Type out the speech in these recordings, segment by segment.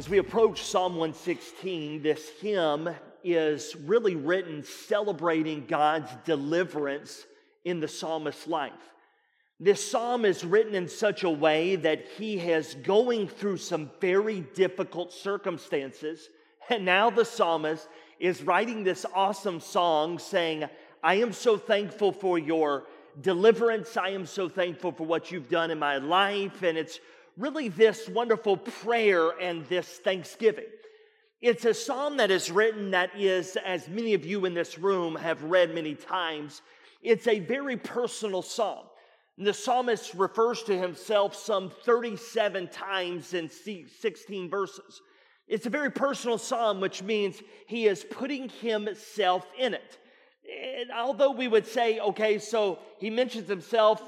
As we approach Psalm 116, this hymn is really written celebrating God's deliverance in the psalmist's life. This psalm is written in such a way that he has going through some very difficult circumstances. And now the psalmist is writing this awesome song saying, I am so thankful for your deliverance. I am so thankful for what you've done in my life. And it's really this wonderful prayer and this thanksgiving. It's a psalm that is written that is, as many of you in this room have read many times, it's a very personal psalm. The psalmist refers to himself some 37 times in 16 verses. It's a very personal psalm, which means he is putting himself in it. And although we would say, okay, so he mentions himself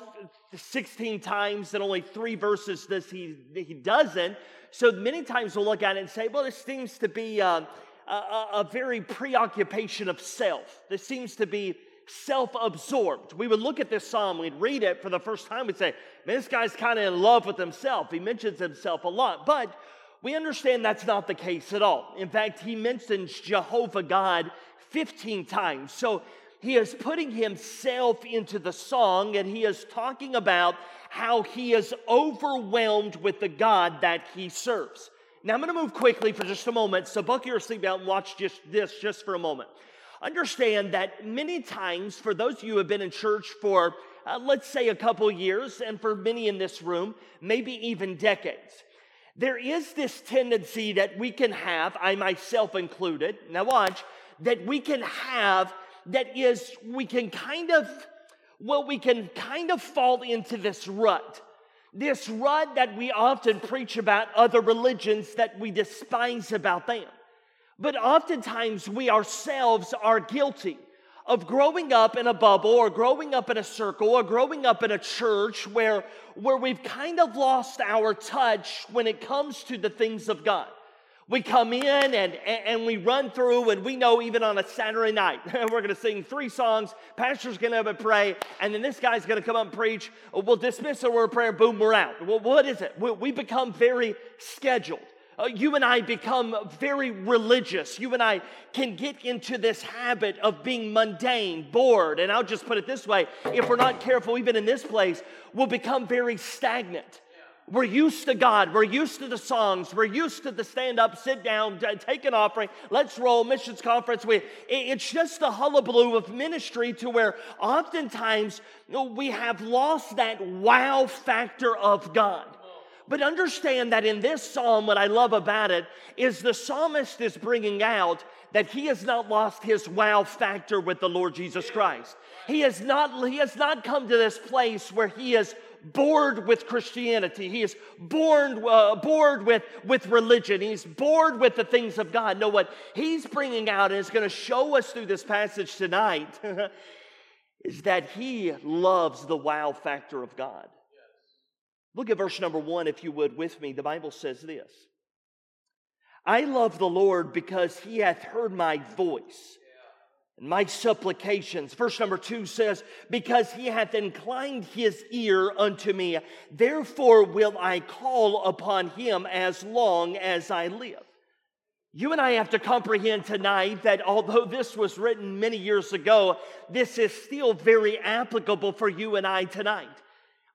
16 times and only three verses does he, he doesn't. So many times we'll look at it and say, well, this seems to be uh, a, a, a very preoccupation of self. This seems to be self absorbed. We would look at this psalm, we'd read it for the first time, we'd say, man, this guy's kind of in love with himself. He mentions himself a lot, but we understand that's not the case at all. In fact, he mentions Jehovah God 15 times. So he is putting himself into the song and he is talking about how he is overwhelmed with the God that he serves. Now, I'm going to move quickly for just a moment. So, buckle your seatbelt and watch just this just for a moment. Understand that many times, for those of you who have been in church for, uh, let's say, a couple years, and for many in this room, maybe even decades, there is this tendency that we can have, I myself included, now watch, that we can have that is, we can kind of, well, we can kind of fall into this rut. This rut that we often preach about other religions that we despise about them. But oftentimes we ourselves are guilty of growing up in a bubble or growing up in a circle or growing up in a church where, where we've kind of lost our touch when it comes to the things of God. We come in and, and we run through, and we know even on a Saturday night, we're going to sing three songs. Pastor's going to have a pray, and then this guy's going to come up and preach. We'll dismiss a word of prayer, boom, we're out. Well, what is it? We, we become very scheduled uh, you and I become very religious. You and I can get into this habit of being mundane, bored. And I'll just put it this way if we're not careful, even in this place, we'll become very stagnant. We're used to God. We're used to the songs. We're used to the stand up, sit down, take an offering, let's roll, missions conference. We, it's just the hullabaloo of ministry to where oftentimes we have lost that wow factor of God. But understand that in this psalm, what I love about it is the psalmist is bringing out that he has not lost his wow factor with the Lord Jesus Christ. He has not, he has not come to this place where he is bored with Christianity. He is bored, uh, bored with, with religion. He's bored with the things of God. No, what he's bringing out and is going to show us through this passage tonight is that he loves the wow factor of God. Look at verse number one, if you would, with me. The Bible says this I love the Lord because he hath heard my voice my supplications. Verse number two says, Because he hath inclined his ear unto me, therefore will I call upon him as long as I live. You and I have to comprehend tonight that although this was written many years ago, this is still very applicable for you and I tonight.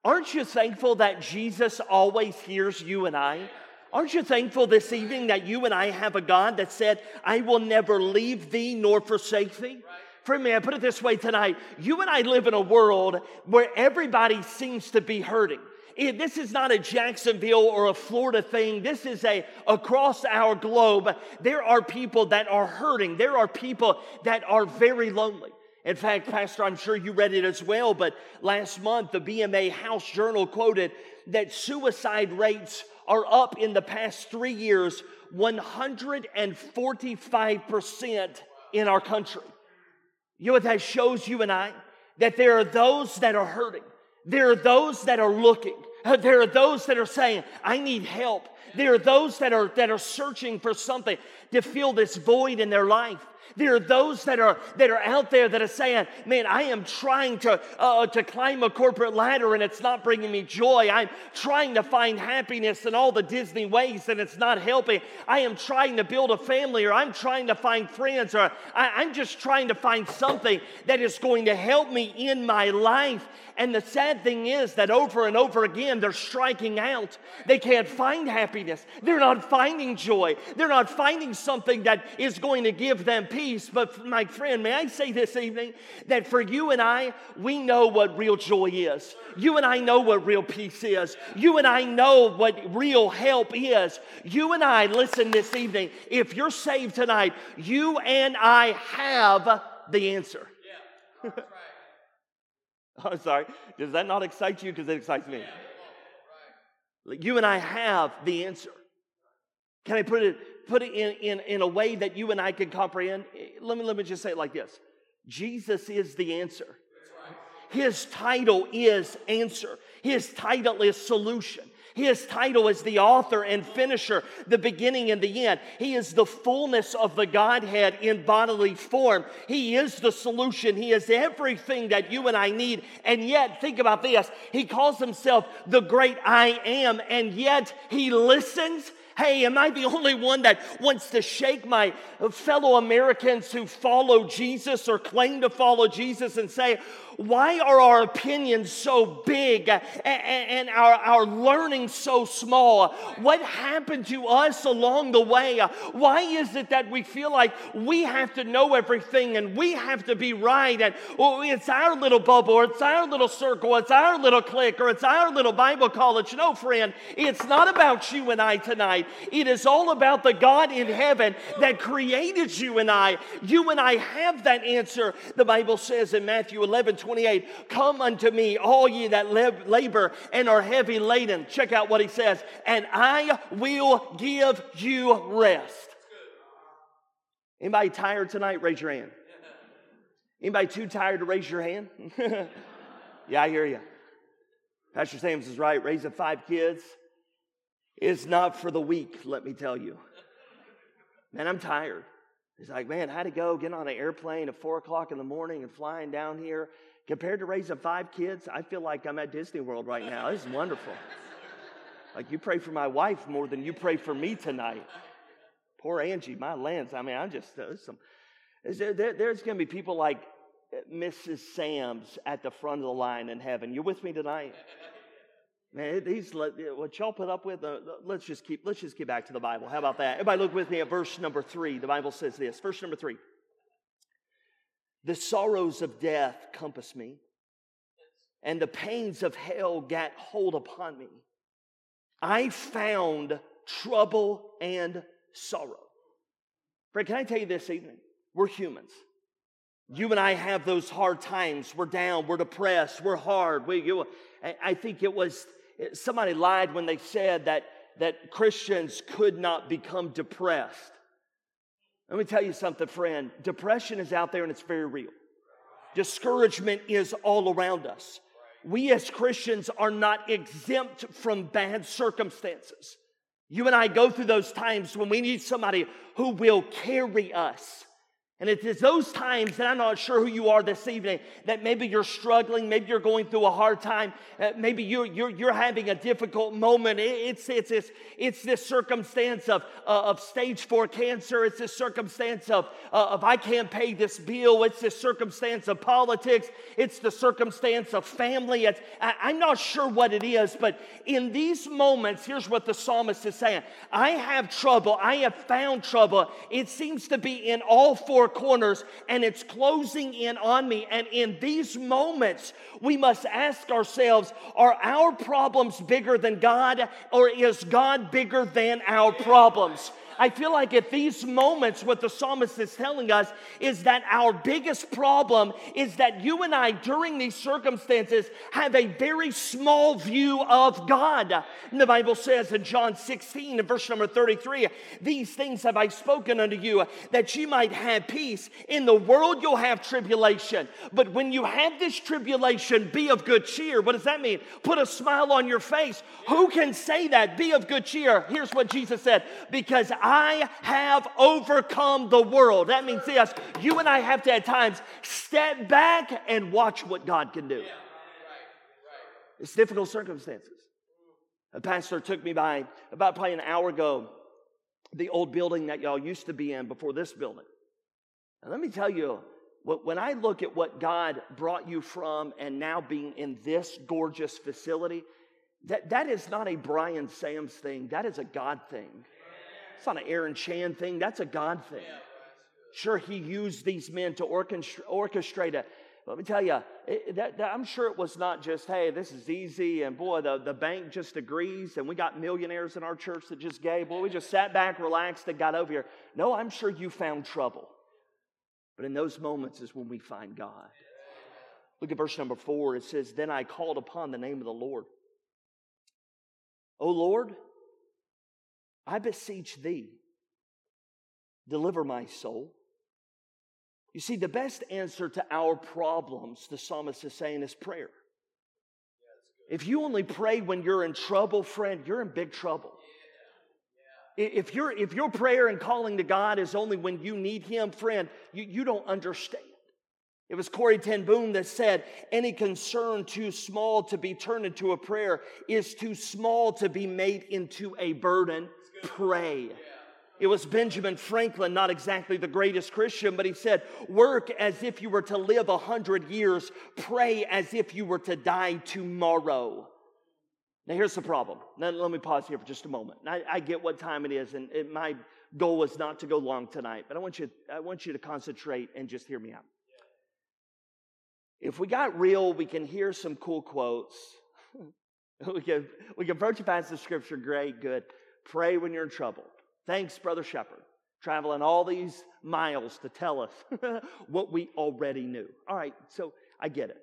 Aren't you thankful that Jesus always hears you and I? Aren't you thankful this evening that you and I have a God that said, I will never leave thee nor forsake thee? Friend, may I put it this way tonight? You and I live in a world where everybody seems to be hurting. This is not a Jacksonville or a Florida thing. This is a across our globe. There are people that are hurting. There are people that are very lonely. In fact, Pastor, I'm sure you read it as well, but last month the BMA House Journal quoted that suicide rates are up in the past three years 145% in our country. You know what that shows you and I? That there are those that are hurting, there are those that are looking, there are those that are saying, I need help. There are those that are, that are searching for something to fill this void in their life. There are those that are that are out there that are saying, "Man, I am trying to uh, to climb a corporate ladder and it's not bringing me joy. I'm trying to find happiness in all the Disney ways and it's not helping. I am trying to build a family or I'm trying to find friends or I, I'm just trying to find something that is going to help me in my life." And the sad thing is that over and over again, they're striking out. They can't find happiness. They're not finding joy. They're not finding something that is going to give them peace. But, my friend, may I say this evening that for you and I, we know what real joy is. You and I know what real peace is. You and I know what real help is. You and I, listen this evening, if you're saved tonight, you and I have the answer. Yeah. I'm sorry. Does that not excite you? Because it excites me. You and I have the answer. Can I put it, put it in, in, in a way that you and I can comprehend? Let me, let me just say it like this Jesus is the answer. His title is answer. His title is solution. His title is the author and finisher, the beginning and the end. He is the fullness of the Godhead in bodily form. He is the solution. He is everything that you and I need. And yet, think about this He calls himself the great I am, and yet he listens Hey, am I the only one that wants to shake my fellow Americans who follow Jesus or claim to follow Jesus and say, why are our opinions so big and our, our learning so small? What happened to us along the way? Why is it that we feel like we have to know everything and we have to be right? And oh, it's our little bubble, or it's our little circle, it's our little clique, or it's our little Bible college. No, friend, it's not about you and I tonight. It is all about the God in heaven that created you and I. You and I have that answer. The Bible says in Matthew 11, 28, Come unto me, all ye that labor and are heavy laden. Check out what he says, and I will give you rest. Anybody tired tonight? Raise your hand. Anybody too tired to raise your hand? yeah, I hear you. Pastor Sams is right. Raising five kids is not for the weak, let me tell you. Man, I'm tired. He's like, man, how to go get on an airplane at four o'clock in the morning and flying down here Compared to raising five kids, I feel like I'm at Disney World right now. This is wonderful. Like you pray for my wife more than you pray for me tonight. Poor Angie, my lens. I mean, I'm just there's some. There, there's going to be people like Mrs. Sams at the front of the line in heaven. You with me tonight? Man, these what y'all put up with. Uh, let's just keep. Let's just get back to the Bible. How about that? Everybody, look with me at verse number three. The Bible says this. Verse number three. The sorrows of death compass me, and the pains of hell got hold upon me. I found trouble and sorrow. Fred, can I tell you this evening? We're humans. You and I have those hard times. We're down, we're depressed, we're hard. We, you, I think it was somebody lied when they said that, that Christians could not become depressed. Let me tell you something, friend. Depression is out there and it's very real. Discouragement is all around us. We as Christians are not exempt from bad circumstances. You and I go through those times when we need somebody who will carry us. And it is those times that I'm not sure who you are this evening, that maybe you're struggling, maybe you're going through a hard time, uh, maybe you're, you're, you're having a difficult moment. It's, it's, it's, it's this circumstance of, uh, of stage four cancer. It's this circumstance of, uh, of I can't pay this bill. It's this circumstance of politics. It's the circumstance of family. It's, I, I'm not sure what it is, but in these moments, here's what the psalmist is saying I have trouble. I have found trouble. It seems to be in all four four corners and it's closing in on me. And in these moments, we must ask ourselves are our problems bigger than God or is God bigger than our problems? I feel like at these moments, what the psalmist is telling us is that our biggest problem is that you and I, during these circumstances, have a very small view of God. And the Bible says in John 16, in verse number 33, These things have I spoken unto you, that you might have peace. In the world you'll have tribulation, but when you have this tribulation, be of good cheer. What does that mean? Put a smile on your face. Who can say that? Be of good cheer. Here's what Jesus said because I have overcome the world. That means this you and I have to at times step back and watch what God can do. It's difficult circumstances. A pastor took me by about probably an hour ago, the old building that y'all used to be in before this building. And let me tell you, when I look at what God brought you from and now being in this gorgeous facility, that, that is not a Brian Sams thing. That is a God thing. It's not an Aaron Chan thing. That's a God thing. Sure, he used these men to orchestrate it. Let me tell you, it, that, that, I'm sure it was not just, hey, this is easy, and boy, the, the bank just agrees, and we got millionaires in our church that just gave. Boy, we just sat back, relaxed, and got over here. No, I'm sure you found trouble. But in those moments is when we find God. Look at verse number four. It says, Then I called upon the name of the Lord. O Lord, I beseech thee, deliver my soul. You see, the best answer to our problems, the psalmist is saying, is prayer. If you only pray when you're in trouble, friend, you're in big trouble. If, your if your prayer and calling to God is only when you need Him, friend, you, you don't understand. It was Corrie ten Boom that said, Any concern too small to be turned into a prayer is too small to be made into a burden. Pray. It was Benjamin Franklin, not exactly the greatest Christian, but he said, Work as if you were to live a hundred years, pray as if you were to die tomorrow. Now, here's the problem. Now, let me pause here for just a moment. I, I get what time it is, and it, my goal is not to go long tonight, but I want, you, I want you to concentrate and just hear me out. If we got real, we can hear some cool quotes. we can we can approach passage of scripture. Great, good. Pray when you're in trouble. Thanks, Brother Shepherd, traveling all these miles to tell us what we already knew. All right, so I get it.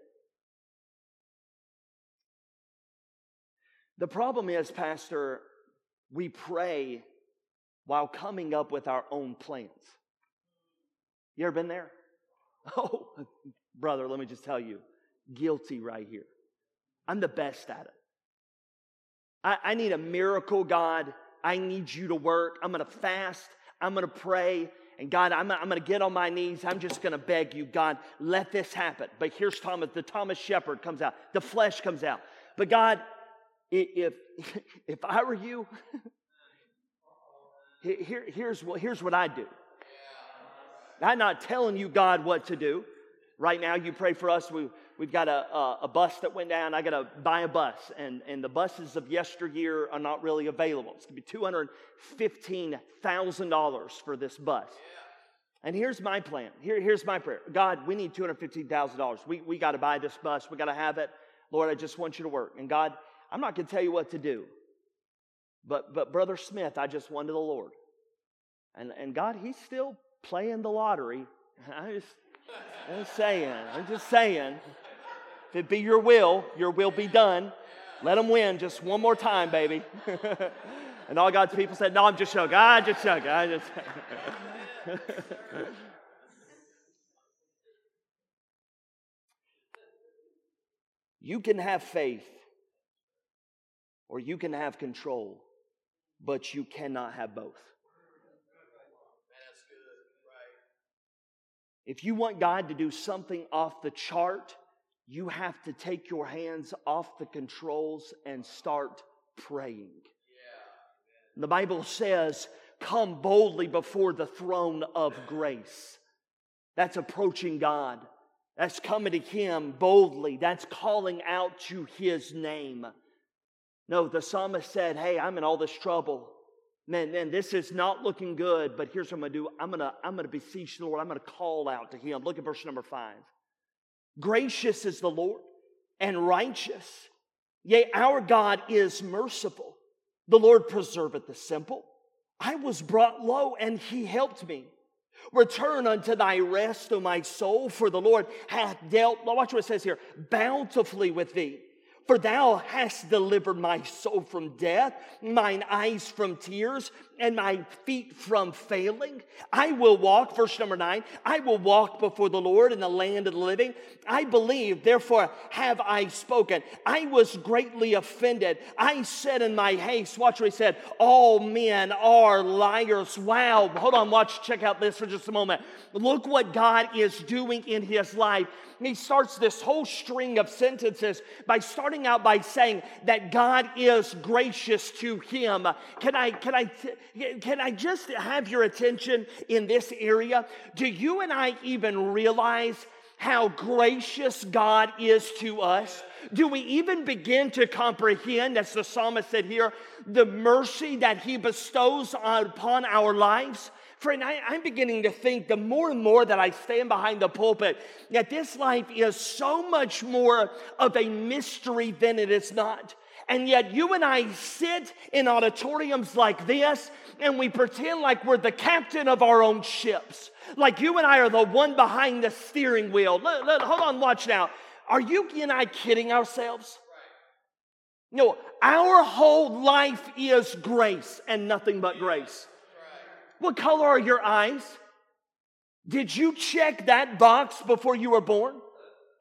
The problem is, Pastor, we pray while coming up with our own plans. You ever been there? Oh, brother, let me just tell you, guilty right here. I'm the best at it. I, I need a miracle, God. I need you to work. I'm going to fast. I'm going to pray. And God, I'm, I'm going to get on my knees. I'm just going to beg you, God, let this happen. But here's Thomas, the Thomas shepherd comes out. The flesh comes out. But God, if, if I were you, here, here's, what, here's what I do. I'm not telling you, God, what to do. Right now, you pray for us. We, we've got a, a, a bus that went down. I got to buy a bus, and, and the buses of yesteryear are not really available. It's going to be $215,000 for this bus. And here's my plan. Here, here's my prayer God, we need $215,000. We, we got to buy this bus. We got to have it. Lord, I just want you to work. And God, I'm not going to tell you what to do. But, but Brother Smith, I just won to the Lord. And, and God, he's still playing the lottery. I just, I'm just saying. I'm just saying. If it be your will, your will be done. Let them win just one more time, baby. and all God's people said, No, I'm just joking. I just joking. I just. you can have faith or you can have control, but you cannot have both. If you want God to do something off the chart, you have to take your hands off the controls and start praying. Yeah. The Bible says, Come boldly before the throne of grace. That's approaching God. That's coming to Him boldly. That's calling out to His name. No, the psalmist said, Hey, I'm in all this trouble. Man, man, this is not looking good, but here's what I'm gonna do. I'm gonna, I'm gonna beseech the Lord. I'm gonna call out to him. Look at verse number five. Gracious is the Lord and righteous. Yea, our God is merciful. The Lord preserveth the simple. I was brought low and he helped me. Return unto thy rest, O my soul, for the Lord hath dealt, watch what it says here, bountifully with thee. For thou hast delivered my soul from death, mine eyes from tears, and my feet from failing. I will walk, verse number nine, I will walk before the Lord in the land of the living. I believe, therefore have I spoken. I was greatly offended. I said in my haste, watch what he said, all men are liars. Wow. Hold on, watch, check out this for just a moment. Look what God is doing in his life he starts this whole string of sentences by starting out by saying that God is gracious to him. Can I, can I, can I just have your attention in this area? Do you and I even realize how gracious God is to us? Do we even begin to comprehend, as the psalmist said here, the mercy that he bestows upon our lives? Friend, I, am beginning to think the more and more that I stand behind the pulpit that this life is so much more of a mystery than it is not. And yet, you and I sit in auditoriums like this and we pretend like we're the captain of our own ships. Like you and I are the one behind the steering wheel. Let, let, hold on, watch now. Are you and I kidding ourselves? No, our whole life is grace and nothing but grace. What color are your eyes? Did you check that box before you were born?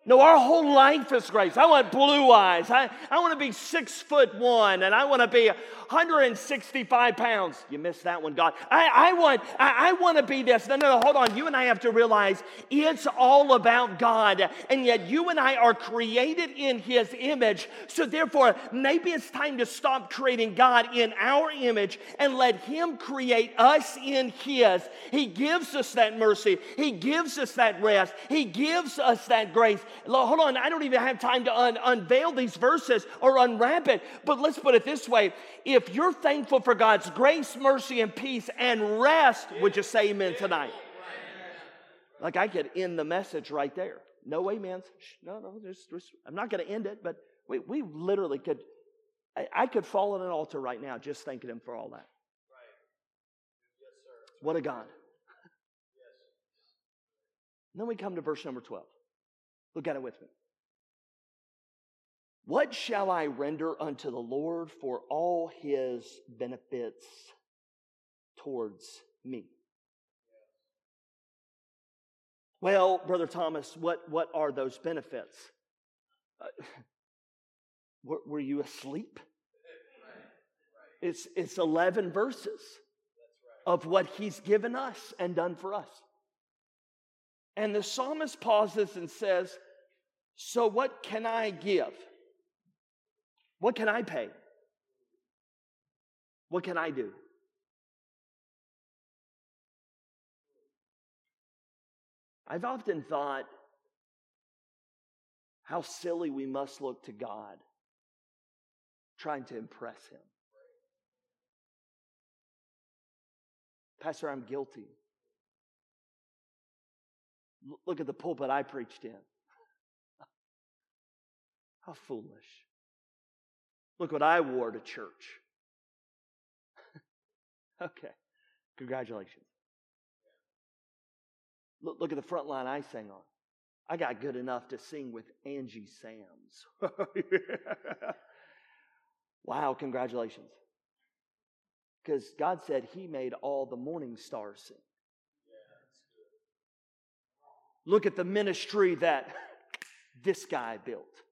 No, our whole life is grace. I want blue eyes. I, I want to be six foot one and I want to be 165 pounds. You missed that one, God. I, I want, I, I want to be this. No, no, no, hold on. You and I have to realize it's all about God. And yet you and I are created in His image. So therefore, maybe it's time to stop creating God in our image and let Him create us in His. He gives us that mercy. He gives us that rest. He gives us that grace. Hold on, I don't even have time to un- unveil these verses or unwrap it, but let's put it this way. If you're thankful for God's grace, mercy, and peace and rest, would you say amen tonight? Like I could end the message right there. No amens. No, no, just, I'm not going to end it, but we, we literally could, I, I, could fall on an altar right now just thanking Him for all that. What a God. then we come to verse number 12. Look at it with me. What shall I render unto the Lord for all his benefits towards me? Well, Brother Thomas, what, what are those benefits? Uh, were, were, you asleep? It's, it's 11 verses of what he's given us and done for us. And the psalmist pauses and says, So what can I give? What can I pay? What can I do? I've often thought how silly we must look to God trying to impress Him. Pastor, I'm guilty. Look at the pulpit I preached in. How foolish. Look what I wore to church. okay, congratulations. Look, look at the front line I sang on. I got good enough to sing with Angie Sams. wow, congratulations. Because God said He made all the morning stars sing. Look at the ministry that this guy built.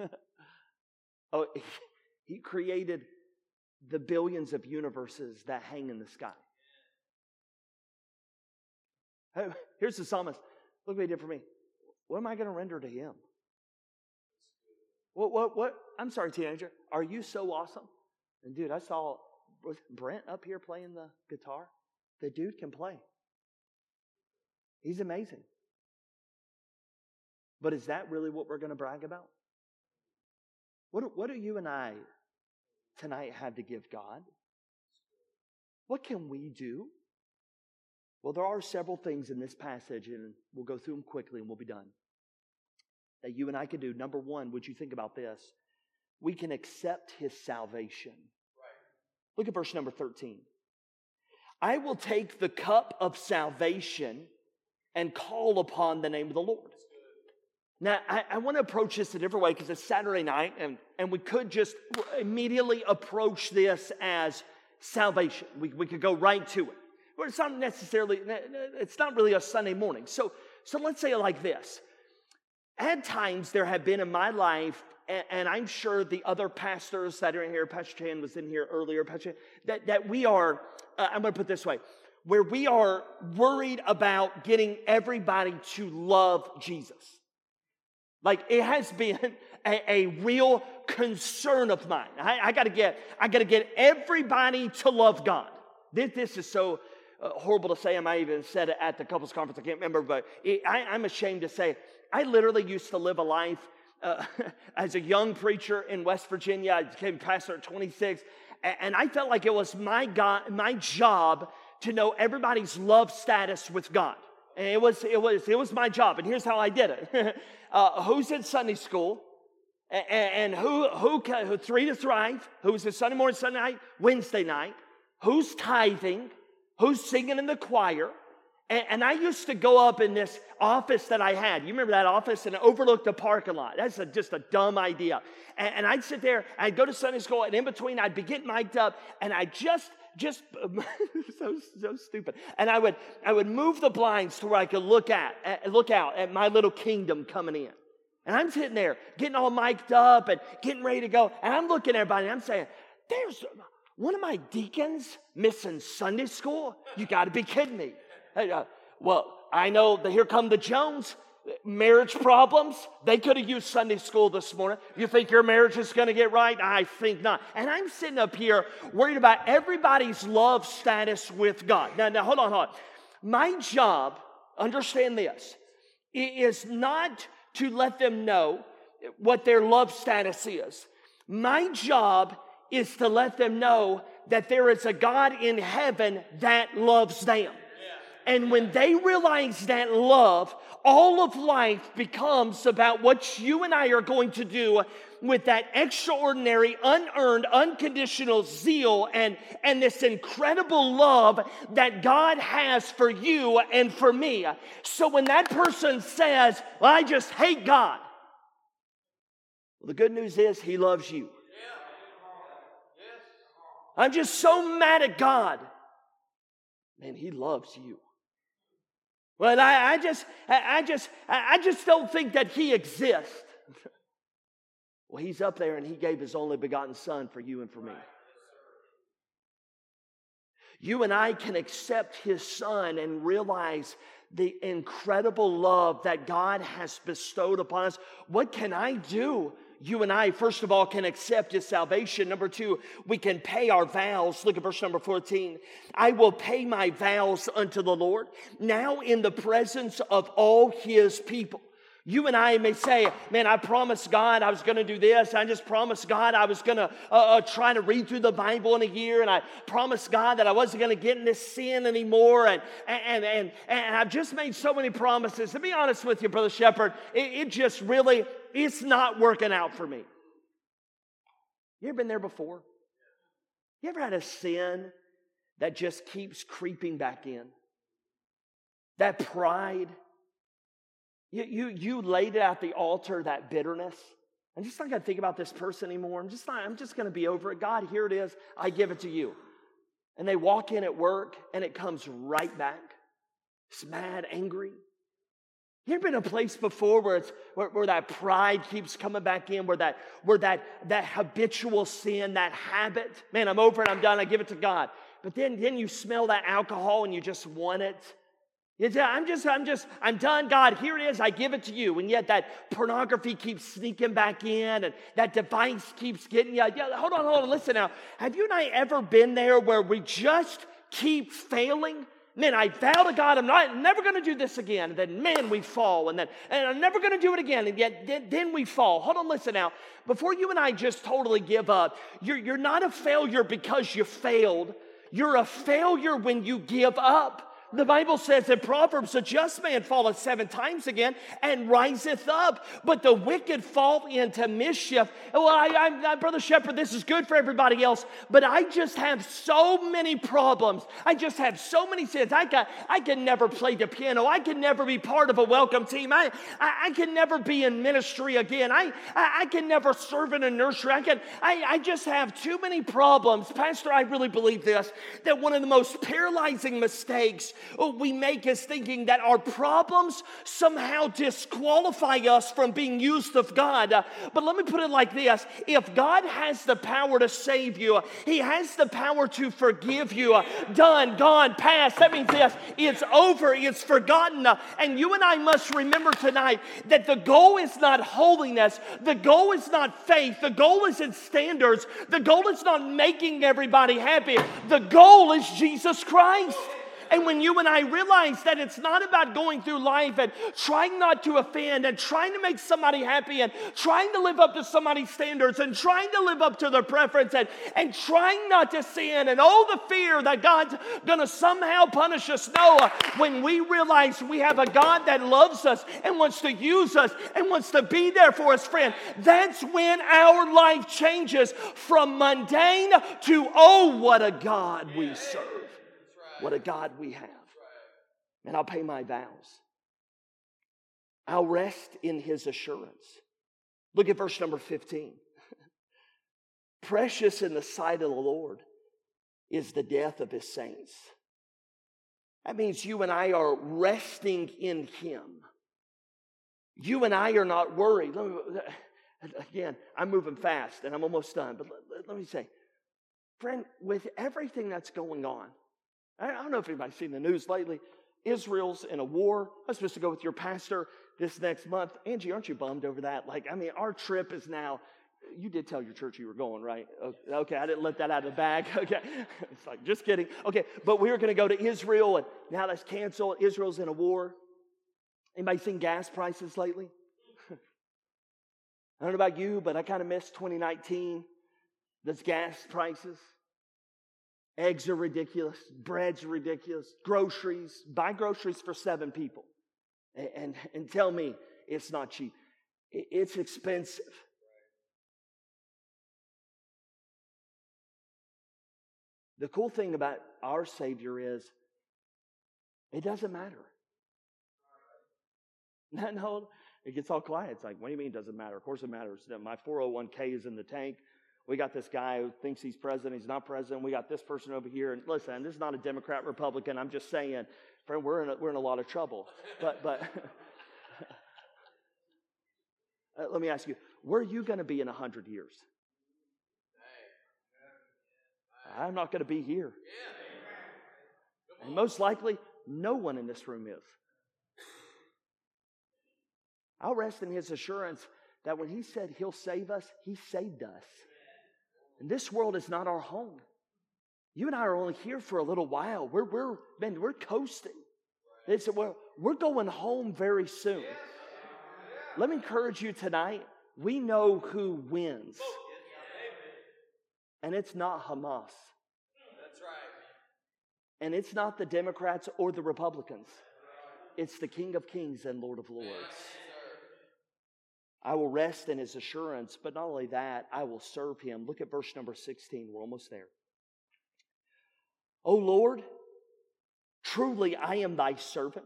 oh, he created the billions of universes that hang in the sky. Here's the psalmist. Look what he did for me. What am I going to render to him? What, what, what? I'm sorry, teenager. Are you so awesome? And dude, I saw Brent up here playing the guitar. The dude can play. He's amazing. But is that really what we're going to brag about? What, what do you and I tonight have to give God? What can we do? Well, there are several things in this passage, and we'll go through them quickly and we'll be done. That you and I can do. Number one, would you think about this? We can accept his salvation. Right. Look at verse number 13. I will take the cup of salvation and call upon the name of the Lord. Now, I, I want to approach this a different way because it's Saturday night, and, and we could just immediately approach this as salvation. We, we could go right to it. But it's not necessarily, it's not really a Sunday morning. So, so let's say it like this. At times, there have been in my life, and, and I'm sure the other pastors that are in here, Pastor Chan was in here earlier, Pastor, that, that we are, uh, I'm going to put this way, where we are worried about getting everybody to love Jesus. Like it has been a, a real concern of mine. I, I, gotta get, I gotta get everybody to love God. This, this is so uh, horrible to say. I might even said it at the couples conference. I can't remember, but it, I, I'm ashamed to say I literally used to live a life uh, as a young preacher in West Virginia. I became pastor at 26, and I felt like it was my God, my job to know everybody's love status with God. And it was, it was, it was my job. And here's how I did it. uh, who's in Sunday school? And, and who, who, who, three to thrive? Who's in Sunday morning, Sunday night, Wednesday night? Who's tithing? Who's singing in the choir? And, and, I used to go up in this office that I had. You remember that office? And it overlooked the parking lot. That's a, just a dumb idea. And, and I'd sit there, I'd go to Sunday school, and in between, I'd be getting mic'd up, and I just just so so stupid. And I would I would move the blinds to where I could look at, look out at my little kingdom coming in. And I'm sitting there getting all mic'd up and getting ready to go. And I'm looking at everybody and I'm saying, there's one of my deacons missing Sunday school. You got to be kidding me. Uh, well, I know that here come the Jones marriage problems. They could have used Sunday school this morning. You think your marriage is going to get right? I think not. And I'm sitting up here worried about everybody's love status with God. Now, now hold on, hold on. My job, understand this, is not to let them know what their love status is. My job is to let them know that there is a God in heaven that loves them. And when they realize that love, all of life becomes about what you and I are going to do with that extraordinary, unearned, unconditional zeal and, and this incredible love that God has for you and for me. So when that person says, well, I just hate God, well, the good news is He loves you. I'm just so mad at God. Man, He loves you. Well, I, I just, I, I just, I just don't think that he exists. well, he's up there and he gave his only begotten son for you and for me. You and I can accept his son and realize the incredible love that God has bestowed upon us. What can I do you and I, first of all, can accept his salvation. Number two, we can pay our vows. Look at verse number 14. I will pay my vows unto the Lord now in the presence of all his people. You and I may say, man, I promised God I was going to do this. I just promised God I was going to uh, uh, try to read through the Bible in a year. And I promised God that I wasn't going to get in this sin anymore. And, and, and, and I've just made so many promises. To be honest with you, Brother Shepherd, it, it just really, it's not working out for me. You ever been there before? You ever had a sin that just keeps creeping back in? That pride you, you, you laid it at the altar that bitterness. I'm just not going to think about this person anymore. I'm just not, I'm just going to be over it. God, here it is. I give it to you. And they walk in at work and it comes right back. It's mad, angry. You ever been a place before where it's where, where, that pride keeps coming back in, where that where that that habitual sin, that habit, man, I'm over it, I'm done, I give it to God. But then then you smell that alcohol and you just want it. I'm just, I'm just, I'm done. God, here it is. I give it to you. And yet that pornography keeps sneaking back in and that device keeps getting you. Yeah, hold on, hold on. Listen now. Have you and I ever been there where we just keep failing? Man, I vow to God, I'm not never going to do this again. And then, man, we fall. And then, and I'm never going to do it again. And yet, then, then, we fall. Hold on, listen now. Before you and I just totally give up, you're, you're not a failure because you failed. You're a failure when you give up. The Bible says in Proverbs, a just man falleth seven times again and riseth up, but the wicked fall into mischief. Well, I, I, Brother Shepherd, this is good for everybody else, but I just have so many problems. I just have so many sins. I got, I can never play the piano. I can never be part of a welcome team. I, I, I can never be in ministry again. I, I, I can never serve in a nursery. I, can, I, I just have too many problems. Pastor, I really believe this that one of the most paralyzing mistakes we make is thinking that our problems somehow disqualify us from being used of God. But let me put it like this if God has the power to save you, He has the power to forgive you. Done, gone, past. That means this it's over, it's forgotten. And you and I must remember tonight that the goal is not holiness, the goal is not faith, the goal isn't standards, the goal is not making everybody happy. The goal is Jesus Christ. And when you and I realize that it's not about going through life and trying not to offend and trying to make somebody happy and trying to live up to somebody's standards and trying to live up to their preference and, and trying not to sin and all the fear that God's gonna somehow punish us. No, when we realize we have a God that loves us and wants to use us and wants to be there for us, friend, that's when our life changes from mundane to, oh, what a God we serve. What a God we have. And I'll pay my vows. I'll rest in his assurance. Look at verse number 15. Precious in the sight of the Lord is the death of his saints. That means you and I are resting in him. You and I are not worried. Me, again, I'm moving fast and I'm almost done, but let, let me say, friend, with everything that's going on, I don't know if anybody's seen the news lately. Israel's in a war. I'm supposed to go with your pastor this next month. Angie, aren't you bummed over that? Like, I mean, our trip is now. You did tell your church you were going, right? Oh, okay, I didn't let that out of the bag. Okay, it's like just kidding. Okay, but we were going to go to Israel, and now that's canceled. Israel's in a war. Anybody seen gas prices lately? I don't know about you, but I kind of missed 2019. Those gas prices. Eggs are ridiculous. Bread's ridiculous. Groceries. Buy groceries for seven people. And, and, and tell me it's not cheap. It's expensive. The cool thing about our Savior is it doesn't matter. No, no, it gets all quiet. It's like, what do you mean it doesn't matter? Of course it matters. My 401k is in the tank. We got this guy who thinks he's president, he's not president. We got this person over here. And listen, this is not a Democrat, Republican. I'm just saying, friend, we're in a, we're in a lot of trouble. But, but uh, let me ask you, where are you going to be in 100 years? I'm not going to be here. And most likely, no one in this room is. I'll rest in his assurance that when he said he'll save us, he saved us. And this world is not our home. You and I are only here for a little while. We're, we're, man, we're coasting. It's, we're, we're going home very soon. Let me encourage you tonight. We know who wins. And it's not Hamas. That's right. And it's not the Democrats or the Republicans. It's the King of Kings and Lord of Lords. I will rest in his assurance, but not only that, I will serve him. Look at verse number 16. We're almost there. O Lord, truly I am thy servant.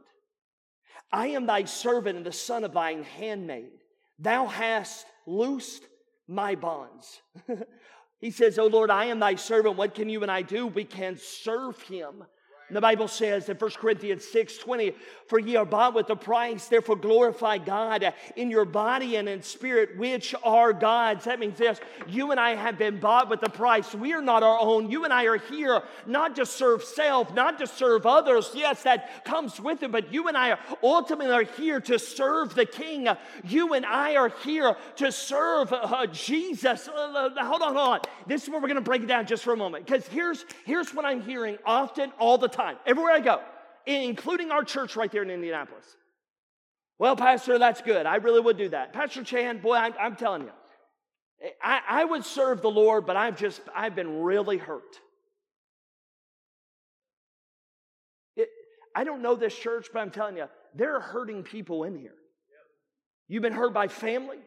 I am thy servant and the son of thine handmaid. Thou hast loosed my bonds. he says, O Lord, I am thy servant. What can you and I do? We can serve him. The Bible says in 1 Corinthians 6 20, For ye are bought with a price, therefore glorify God in your body and in spirit, which are God's. That means this you and I have been bought with a price. We are not our own. You and I are here not to serve self, not to serve others. Yes, that comes with it, but you and I are ultimately are here to serve the King. You and I are here to serve uh, Jesus. Uh, hold on, hold on. This is where we're going to break it down just for a moment because here's, here's what I'm hearing often, all the time, everywhere I go, including our church right there in Indianapolis. Well, Pastor, that's good. I really would do that. Pastor Chan, boy, I'm, I'm telling you, I, I would serve the Lord, but I've just, I've been really hurt. It, I don't know this church, but I'm telling you, there are hurting people in here. You've been hurt by family.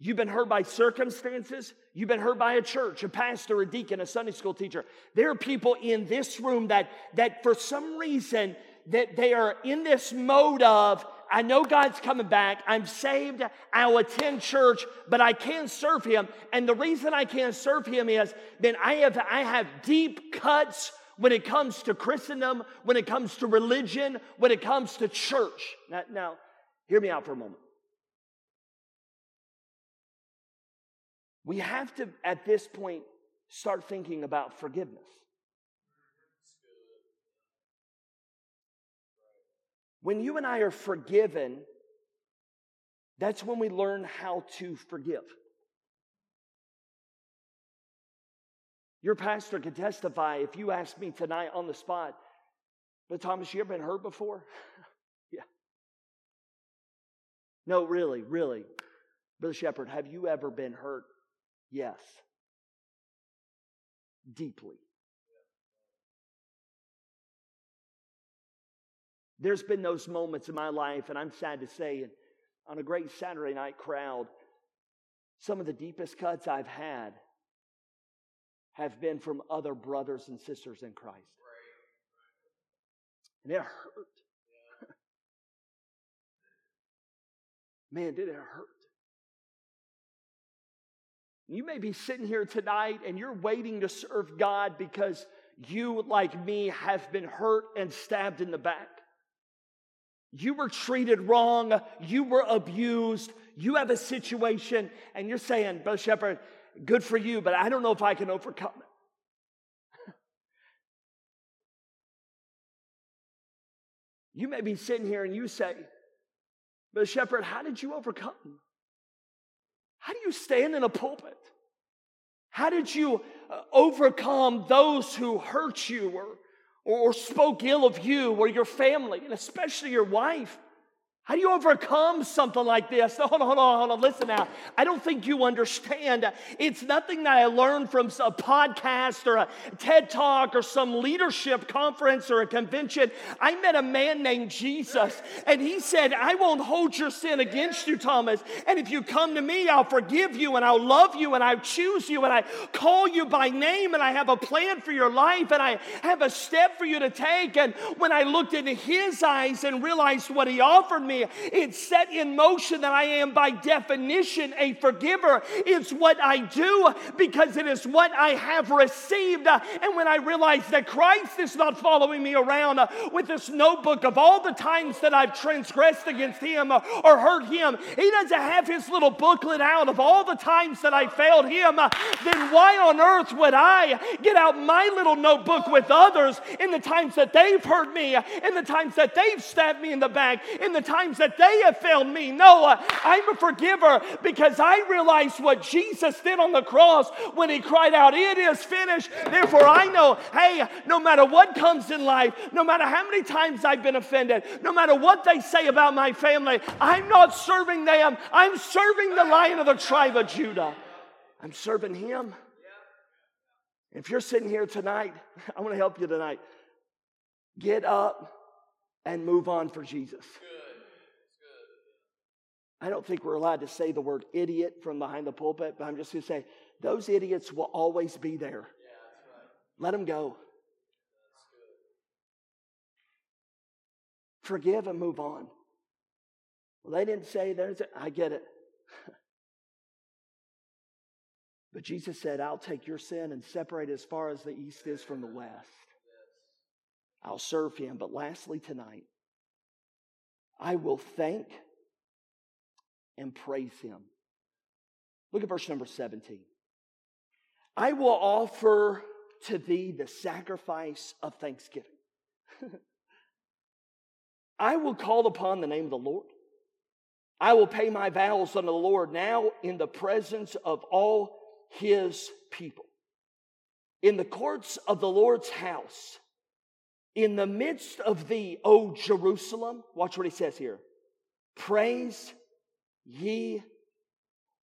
You've been hurt by circumstances. You've been hurt by a church, a pastor, a deacon, a Sunday school teacher. There are people in this room that, that for some reason, that they are in this mode of, I know God's coming back. I'm saved. I'll attend church, but I can't serve Him. And the reason I can't serve Him is that I have, I have deep cuts when it comes to Christendom, when it comes to religion, when it comes to church. Now, now hear me out for a moment. We have to, at this point, start thinking about forgiveness. When you and I are forgiven, that's when we learn how to forgive. Your pastor could testify if you asked me tonight on the spot, but Thomas, you ever been hurt before? yeah. No, really, really. Brother Shepherd, have you ever been hurt? Yes. Deeply. There's been those moments in my life, and I'm sad to say, on a great Saturday night crowd, some of the deepest cuts I've had have been from other brothers and sisters in Christ. And it hurt. Man, did it hurt. You may be sitting here tonight and you're waiting to serve God because you, like me, have been hurt and stabbed in the back. You were treated wrong. You were abused. You have a situation and you're saying, Brother Shepherd, good for you, but I don't know if I can overcome it. you may be sitting here and you say, Brother Shepherd, how did you overcome? How do you stand in a pulpit? How did you uh, overcome those who hurt you or, or spoke ill of you or your family, and especially your wife? How do you overcome something like this? No, hold on, hold on, hold on. Listen now. I don't think you understand. It's nothing that I learned from a podcast or a TED talk or some leadership conference or a convention. I met a man named Jesus, and he said, I won't hold your sin against you, Thomas. And if you come to me, I'll forgive you and I'll love you and I'll choose you and I call you by name and I have a plan for your life and I have a step for you to take. And when I looked into his eyes and realized what he offered me, it set in motion that I am by definition a forgiver. It's what I do because it is what I have received. And when I realize that Christ is not following me around with this notebook of all the times that I've transgressed against Him or hurt Him, He doesn't have His little booklet out of all the times that I failed Him, then why on earth would I get out my little notebook with others in the times that they've hurt me, in the times that they've stabbed me in the back, in the times that they have failed me. No, I'm a forgiver because I realize what Jesus did on the cross when he cried out, It is finished. Therefore, I know, hey, no matter what comes in life, no matter how many times I've been offended, no matter what they say about my family, I'm not serving them. I'm serving the lion of the tribe of Judah. I'm serving him. If you're sitting here tonight, I want to help you tonight. Get up and move on for Jesus. I don't think we're allowed to say the word idiot from behind the pulpit, but I'm just going to say those idiots will always be there. Yeah, right. Let them go. Forgive and move on. Well, they didn't say there's, I get it. but Jesus said, I'll take your sin and separate as far as the east is from the west. I'll serve him. But lastly, tonight, I will thank and praise him. Look at verse number 17. I will offer to thee the sacrifice of thanksgiving. I will call upon the name of the Lord. I will pay my vows unto the Lord now in the presence of all his people. In the courts of the Lord's house, in the midst of thee, O Jerusalem, watch what he says here. Praise ye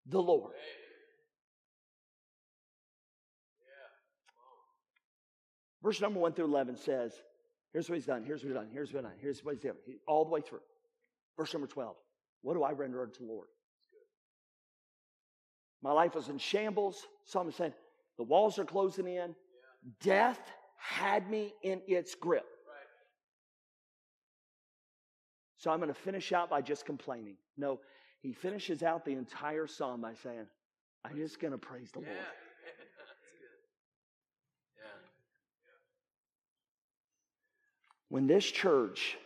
the Lord. Verse number 1 through 11 says, Here's what he's done. Here's what he's done. Here's what he's done. Here's what he's done. All the way through. Verse number 12. What do I render unto the Lord? My life was in shambles. Some saying, the walls are closing in. Death had me in its grip. So I'm going to finish out by just complaining. No, he finishes out the entire psalm by saying, I'm just going to praise the Yeah. Lord. Yeah. When this church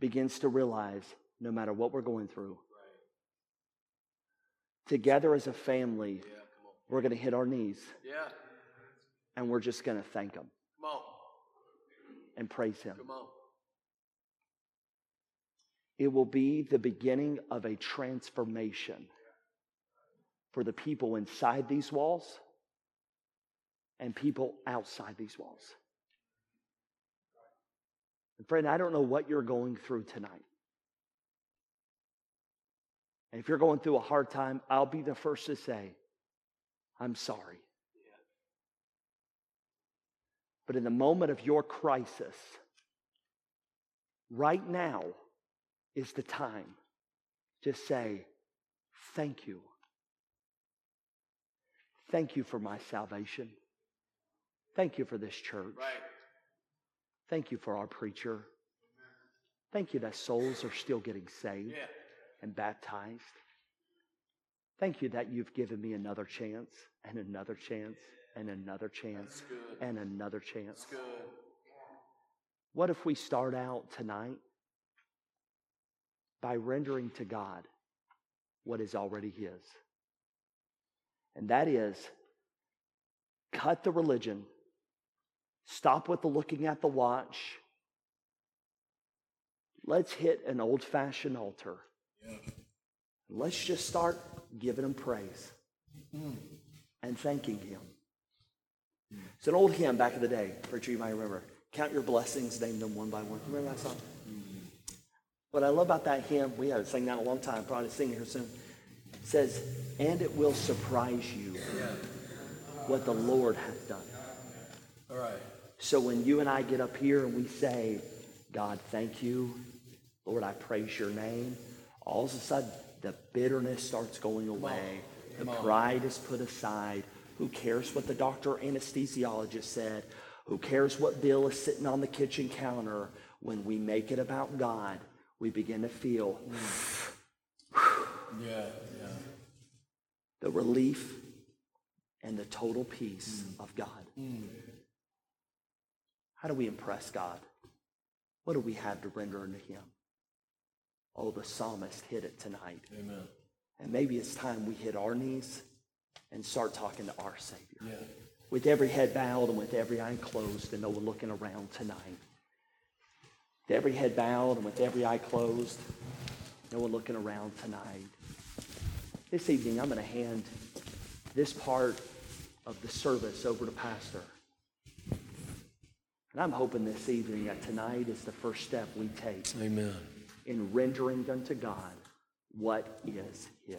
begins to realize no matter what we're going through, Right. together as a family, Yeah. We're going to hit our knees Yeah. and we're just going to thank Him Come on. and praise Him. It will be the beginning of a transformation for the people inside these walls and people outside these walls. And friend, I don't know what you're going through tonight. And if you're going through a hard time, I'll be the first to say, I'm sorry. But in the moment of your crisis, right now is the time to say, Thank you. Thank you for my salvation. Thank you for this church. Right. Thank you for our preacher. Thank you that souls are still getting saved Yeah. and baptized. Thank you that you've given me another chance and another chance and another chance and another chance. Good. What if we start out tonight by rendering to God what is already His? And that is cut the religion, stop with the looking at the watch. Let's hit an old fashioned altar. Let's just start giving Him praise mm-hmm. and thanking Him. It's an old hymn back in the day. Preacher, you might remember. Count your blessings, name them one by one. Remember that song? What I love about that hymn, we haven't sang that in a long time, probably sing it here soon. Says, and it will surprise you what the Lord hath done. All right. So when you and I get up here and we say, God, thank you, Lord, I praise your name, all of a sudden the bitterness starts going away. The pride is put aside. Who cares what the doctor anesthesiologist said? Who cares what bill is sitting on the kitchen counter? When we make it about God, we begin to feel Yeah. Yeah. the relief and the total peace mm. of God. Mm. How do we impress God? What do we have to render unto Him? Oh, the psalmist hit it tonight. Amen. And maybe it's time we hit our knees and start talking to our Savior. Yeah. With every head bowed and with every eye closed and no one looking around tonight. Every head bowed and with every eye closed, no one looking around tonight. This evening, I'm going to hand this part of the service over to Pastor. And I'm hoping this evening that tonight is the first step we take Amen. in rendering unto God what is.